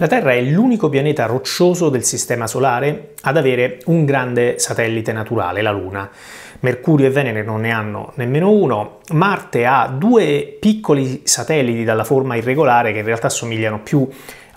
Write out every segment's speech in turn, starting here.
La Terra è l'unico pianeta roccioso del Sistema Solare ad avere un grande satellite naturale, la Luna. Mercurio e Venere non ne hanno nemmeno uno, Marte ha due piccoli satelliti dalla forma irregolare che in realtà somigliano più a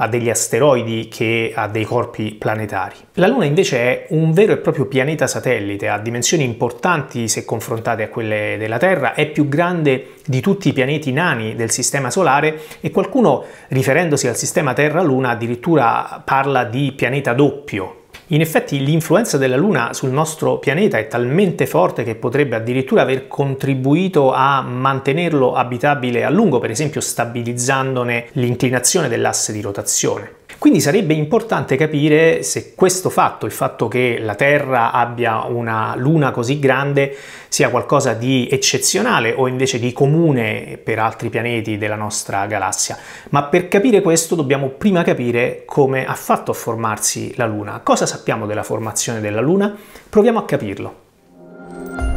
degli asteroidi che a dei corpi planetari. La Luna invece è un vero e proprio pianeta satellite, ha dimensioni importanti se confrontate a quelle della Terra, è più grande di tutti i pianeti nani del Sistema Solare e qualcuno, riferendosi al sistema Terra-Luna, addirittura parla di pianeta doppio, in effetti l'influenza della Luna sul nostro pianeta è talmente forte che potrebbe addirittura aver contribuito a mantenerlo abitabile a lungo, per esempio stabilizzandone l'inclinazione dell'asse di rotazione. Quindi sarebbe importante capire se questo fatto, il fatto che la Terra abbia una luna così grande, sia qualcosa di eccezionale o invece di comune per altri pianeti della nostra galassia. Ma per capire questo dobbiamo prima capire come ha fatto a formarsi la Luna. Cosa sappiamo della formazione della Luna? Proviamo a capirlo.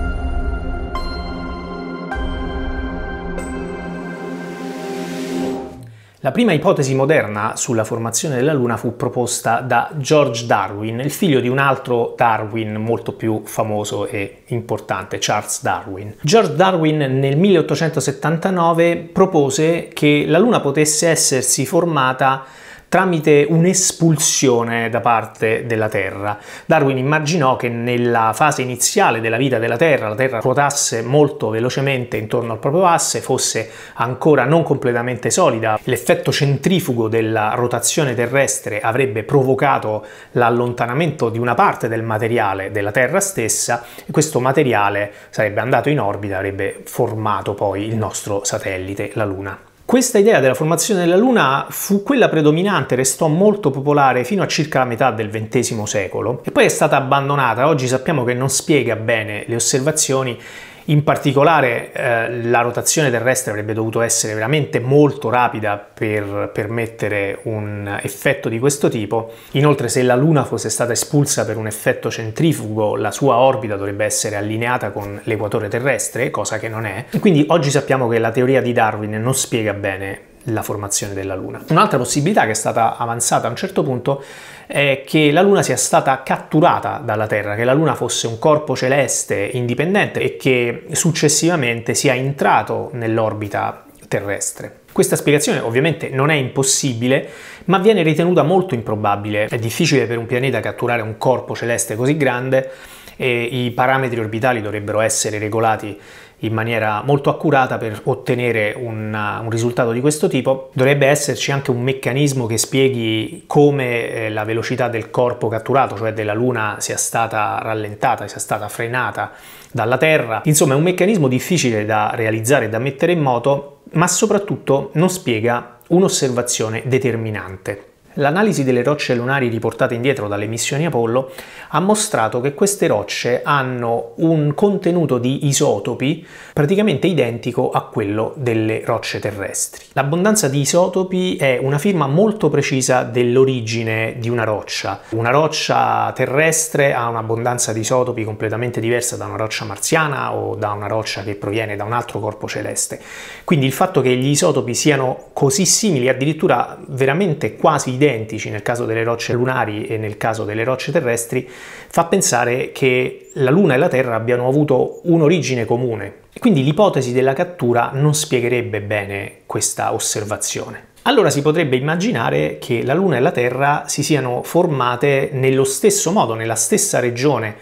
La prima ipotesi moderna sulla formazione della Luna fu proposta da George Darwin, il figlio di un altro Darwin molto più famoso e importante, Charles Darwin. George Darwin nel 1879 propose che la Luna potesse essersi formata tramite un'espulsione da parte della Terra. Darwin immaginò che nella fase iniziale della vita della Terra la Terra ruotasse molto velocemente intorno al proprio asse, fosse ancora non completamente solida, l'effetto centrifugo della rotazione terrestre avrebbe provocato l'allontanamento di una parte del materiale della Terra stessa e questo materiale sarebbe andato in orbita, avrebbe formato poi il nostro satellite, la Luna. Questa idea della formazione della Luna fu quella predominante, restò molto popolare fino a circa la metà del XX secolo e poi è stata abbandonata. Oggi sappiamo che non spiega bene le osservazioni in particolare eh, la rotazione terrestre avrebbe dovuto essere veramente molto rapida per permettere un effetto di questo tipo. Inoltre se la Luna fosse stata espulsa per un effetto centrifugo, la sua orbita dovrebbe essere allineata con l'equatore terrestre, cosa che non è. quindi oggi sappiamo che la teoria di Darwin non spiega bene la formazione della Luna. Un'altra possibilità che è stata avanzata a un certo punto è che la Luna sia stata catturata dalla Terra, che la Luna fosse un corpo celeste indipendente e che successivamente sia entrato nell'orbita terrestre. Questa spiegazione ovviamente non è impossibile, ma viene ritenuta molto improbabile. È difficile per un pianeta catturare un corpo celeste così grande e i parametri orbitali dovrebbero essere regolati in maniera molto accurata per ottenere un, un, risultato di questo tipo. Dovrebbe esserci anche un meccanismo che spieghi come eh, la velocità del corpo catturato, cioè della Luna, sia stata rallentata, sia stata frenata dalla Terra. Insomma, è un meccanismo difficile da realizzare e da mettere in moto, ma soprattutto non spiega un'osservazione determinante. L'analisi delle rocce lunari riportate indietro dalle missioni Apollo ha mostrato che queste rocce hanno un contenuto di isotopi praticamente identico a quello delle rocce terrestri. L'abbondanza di isotopi è una firma molto precisa dell'origine di una roccia. Una roccia terrestre ha un'abbondanza di isotopi completamente diversa da una roccia marziana o da una roccia che proviene da un altro corpo celeste. Quindi il fatto che gli isotopi siano così simili, addirittura veramente quasi identici, identici nel caso delle rocce lunari e nel caso delle rocce terrestri, fa pensare che la Luna e la Terra abbiano avuto un'origine comune. Quindi l'ipotesi della cattura non spiegherebbe bene questa osservazione. Allora si potrebbe immaginare che la Luna e la Terra si siano formate nello stesso modo, nella stessa regione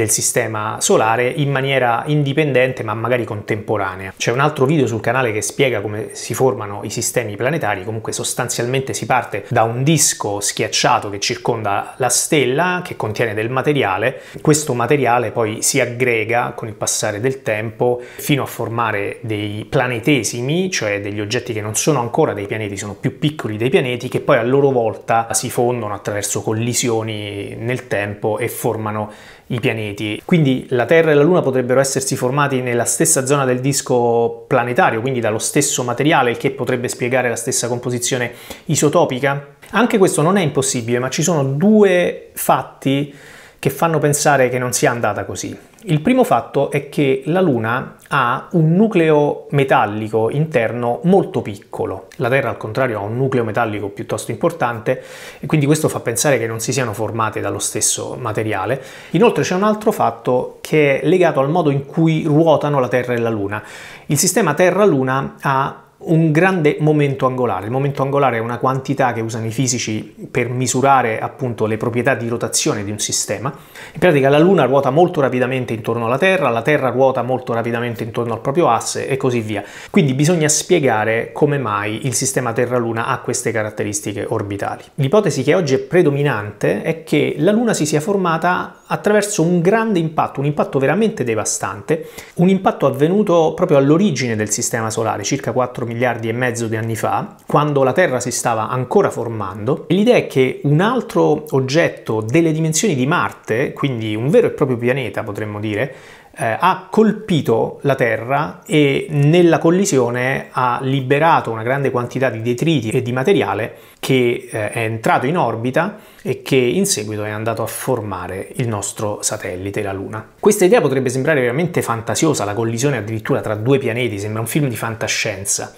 del sistema solare in maniera indipendente ma magari contemporanea. C'è un altro video sul canale che spiega come si formano i sistemi planetari, comunque sostanzialmente si parte da un disco schiacciato che circonda la stella che contiene del materiale, questo materiale poi si aggrega con il passare del tempo fino a formare dei planetesimi, cioè degli oggetti che non sono ancora dei pianeti, sono più piccoli dei pianeti che poi a loro volta si fondono attraverso collisioni nel tempo e formano i pianeti. Quindi la Terra e la Luna potrebbero essersi formati nella stessa zona del disco planetario, quindi dallo stesso materiale, il che potrebbe spiegare la stessa composizione isotopica. Anche questo non è impossibile, ma ci sono due fatti che fanno pensare che non sia andata così. Il primo fatto è che la Luna ha un nucleo metallico interno molto piccolo. La Terra al contrario ha un nucleo metallico piuttosto importante e quindi questo fa pensare che non si siano formate dallo stesso materiale. Inoltre c'è un altro fatto che è legato al modo in cui ruotano la Terra e la Luna. Il sistema Terra-Luna ha un grande momento angolare. Il momento angolare è una quantità che usano i fisici per misurare appunto le proprietà di rotazione di un sistema. In pratica la Luna ruota molto rapidamente intorno alla Terra, la Terra ruota molto rapidamente intorno al proprio asse e così via. Quindi bisogna spiegare come mai il sistema Terra-Luna ha queste caratteristiche orbitali. L'ipotesi che oggi è predominante è che la Luna si sia formata attraverso un grande impatto, un impatto veramente devastante, un impatto avvenuto proprio all'origine del sistema solare, circa 4 miliardi e mezzo di anni fa, quando la Terra si stava ancora formando. L'idea è che un altro oggetto delle dimensioni di Marte, quindi un vero e proprio pianeta potremmo dire, eh, ha colpito la Terra e nella collisione ha liberato una grande quantità di detriti e di materiale che eh, è entrato in orbita e che in seguito è andato a formare il nostro satellite, la Luna. Questa idea potrebbe sembrare veramente fantasiosa, la collisione addirittura tra due pianeti, sembra un film di fantascienza,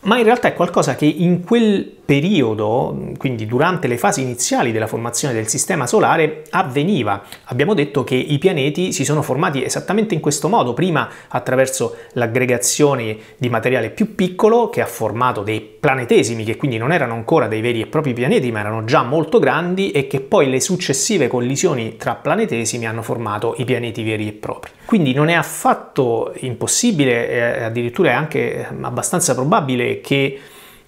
ma in realtà è qualcosa che in quel periodo, quindi durante le fasi iniziali della formazione del Sistema Solare, avveniva. Abbiamo detto che i pianeti si sono formati esattamente in questo modo, prima attraverso l'aggregazione di materiale più piccolo che ha formato dei planetesimi, che quindi non erano ancora dei veri e propri pianeti, ma erano già molto grandi e che poi le successive collisioni tra planetesimi hanno formato i pianeti veri e propri. Quindi non è affatto impossibile, addirittura è anche abbastanza probabile che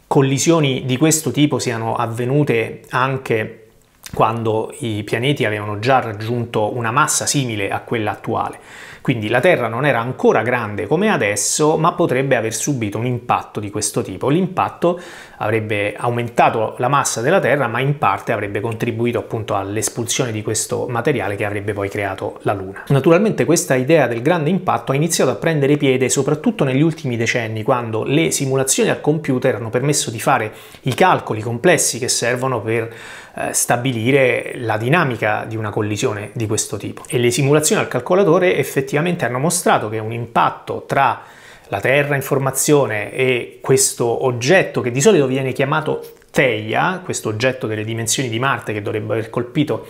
collisioni di questo tipo siano avvenute anche quando i pianeti avevano già raggiunto una massa simile a quella attuale. Quindi la Terra non era ancora grande come adesso, ma potrebbe aver subito un impatto di questo tipo. L'impatto avrebbe aumentato la massa della Terra, ma in parte avrebbe contribuito appunto all'espulsione di questo materiale che avrebbe poi creato la Luna. Naturalmente questa idea del grande impatto ha iniziato a prendere piede soprattutto negli ultimi decenni, quando le simulazioni al computer hanno permesso di fare i calcoli complessi che servono per eh, stabilire la dinamica di una collisione di questo tipo. E le simulazioni al calcolatore effettivamente hanno mostrato che un impatto tra la Terra in formazione e questo oggetto che di solito viene chiamato Theia, questo oggetto delle dimensioni di Marte che dovrebbe aver colpito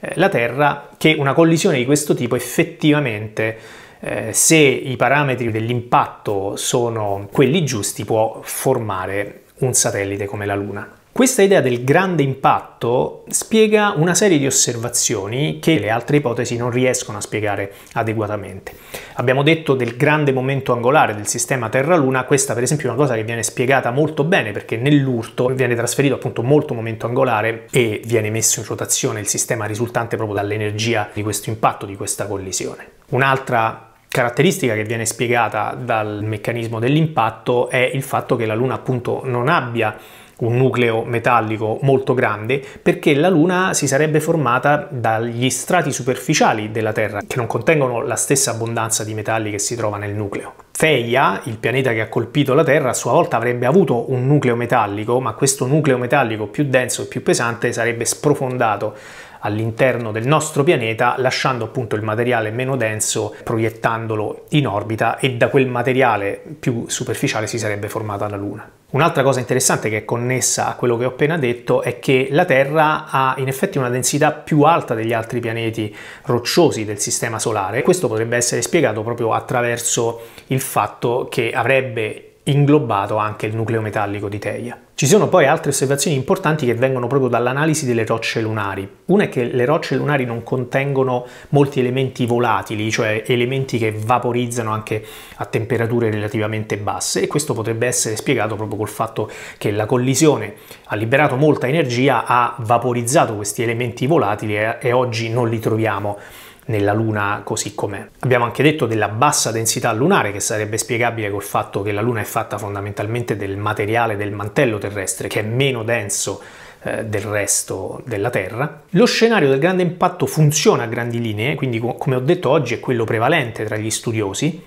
eh, la Terra, che una collisione di questo tipo effettivamente eh, se i parametri dell'impatto sono quelli giusti può formare un satellite come la Luna. Questa idea del grande impatto spiega una serie di osservazioni che le altre ipotesi non riescono a spiegare adeguatamente. Abbiamo detto del grande momento angolare del sistema Terra-Luna, questa per esempio è una cosa che viene spiegata molto bene perché nell'urto viene trasferito appunto molto momento angolare e viene messo in rotazione il sistema risultante proprio dall'energia di questo impatto, di questa collisione. Un'altra caratteristica che viene spiegata dal meccanismo dell'impatto è il fatto che la Luna appunto non abbia un nucleo metallico molto grande perché la Luna si sarebbe formata dagli strati superficiali della Terra che non contengono la stessa abbondanza di metalli che si trova nel nucleo. Theia, il pianeta che ha colpito la Terra, a sua volta avrebbe avuto un nucleo metallico, ma questo nucleo metallico più denso e più pesante sarebbe sprofondato all'interno del nostro pianeta, lasciando appunto il materiale meno denso, proiettandolo in orbita e da quel materiale più superficiale si sarebbe formata la Luna. Un'altra cosa interessante che è connessa a quello che ho appena detto è che la Terra ha in effetti una densità più alta degli altri pianeti rocciosi del Sistema Solare. Questo potrebbe essere spiegato proprio attraverso il fatto che avrebbe inglobato anche il nucleo metallico di Theia. Ci sono poi altre osservazioni importanti che vengono proprio dall'analisi delle rocce lunari. Una è che le rocce lunari non contengono molti elementi volatili, cioè elementi che vaporizzano anche a temperature relativamente basse e questo potrebbe essere spiegato proprio col fatto che la collisione ha liberato molta energia, ha vaporizzato questi elementi volatili e oggi non li troviamo nella Luna così com'è. Abbiamo anche detto della bassa densità lunare che sarebbe spiegabile col fatto che la Luna è fatta fondamentalmente del materiale del mantello terrestre che è meno denso eh, del resto della Terra. Lo scenario del grande impatto funziona a grandi linee, quindi come ho detto oggi è quello prevalente tra gli studiosi,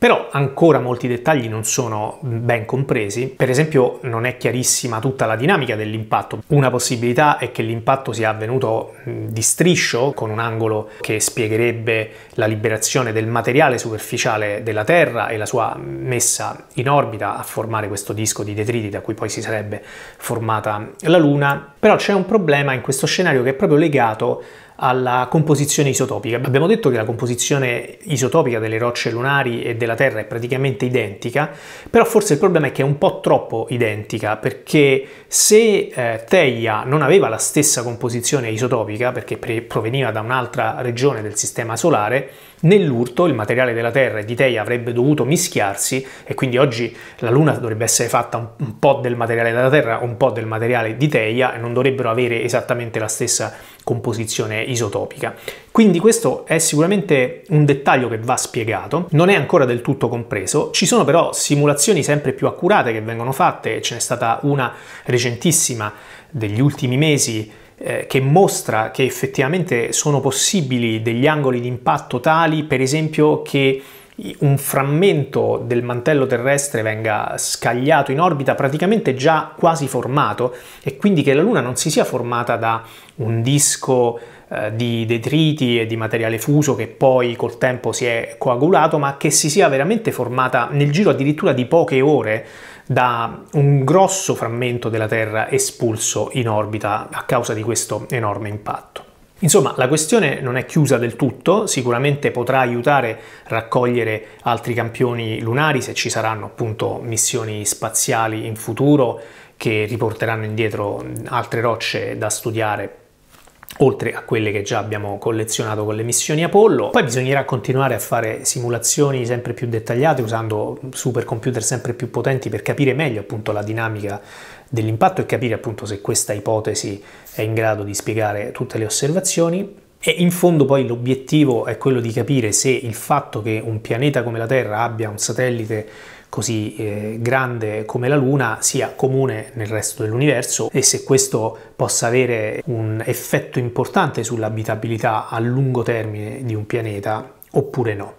Però ancora molti dettagli non sono ben compresi. Per esempio non è chiarissima tutta la dinamica dell'impatto. Una possibilità è che l'impatto sia avvenuto di striscio, con un angolo che spiegherebbe la liberazione del materiale superficiale della Terra e la sua messa in orbita a formare questo disco di detriti da cui poi si sarebbe formata la Luna. Però c'è un problema in questo scenario che è proprio legato alla composizione isotopica. Abbiamo detto che la composizione isotopica delle rocce lunari e della Terra è praticamente identica, però forse il problema è che è un po' troppo identica, perché se eh, Teia non aveva la stessa composizione isotopica, perché proveniva da un'altra regione del Sistema Solare, Nell'urto il materiale della Terra e di Teia avrebbe dovuto mischiarsi e quindi oggi la Luna dovrebbe essere fatta un po' del materiale della Terra, un po' del materiale di Teia e non dovrebbero avere esattamente la stessa composizione isotopica. Quindi questo è sicuramente un dettaglio che va spiegato, non è ancora del tutto compreso, ci sono però simulazioni sempre più accurate che vengono fatte, ce n'è stata una recentissima degli ultimi mesi eh, che mostra che effettivamente sono possibili degli angoli di impatto tali, per esempio, che un frammento del mantello terrestre venga scagliato in orbita praticamente già quasi formato e quindi che la Luna non si sia formata da un disco eh, di detriti e di materiale fuso che poi col tempo si è coagulato, ma che si sia veramente formata nel giro addirittura di poche ore da un grosso frammento della Terra espulso in orbita a causa di questo enorme impatto. Insomma, la questione non è chiusa del tutto, sicuramente potrà aiutare a raccogliere altri campioni lunari se ci saranno appunto missioni spaziali in futuro che riporteranno indietro altre rocce da studiare oltre a quelle che già abbiamo collezionato con le missioni Apollo. Poi bisognerà continuare a fare simulazioni sempre più dettagliate usando supercomputer sempre più potenti per capire meglio appunto la dinamica dell'impatto e capire appunto se questa ipotesi è in grado di spiegare tutte le osservazioni. E in fondo poi l'obiettivo è quello di capire se il fatto che un pianeta come la Terra abbia un satellite così eh, grande come la Luna sia comune nel resto dell'universo e se questo possa avere un effetto importante sull'abitabilità a lungo termine di un pianeta oppure no.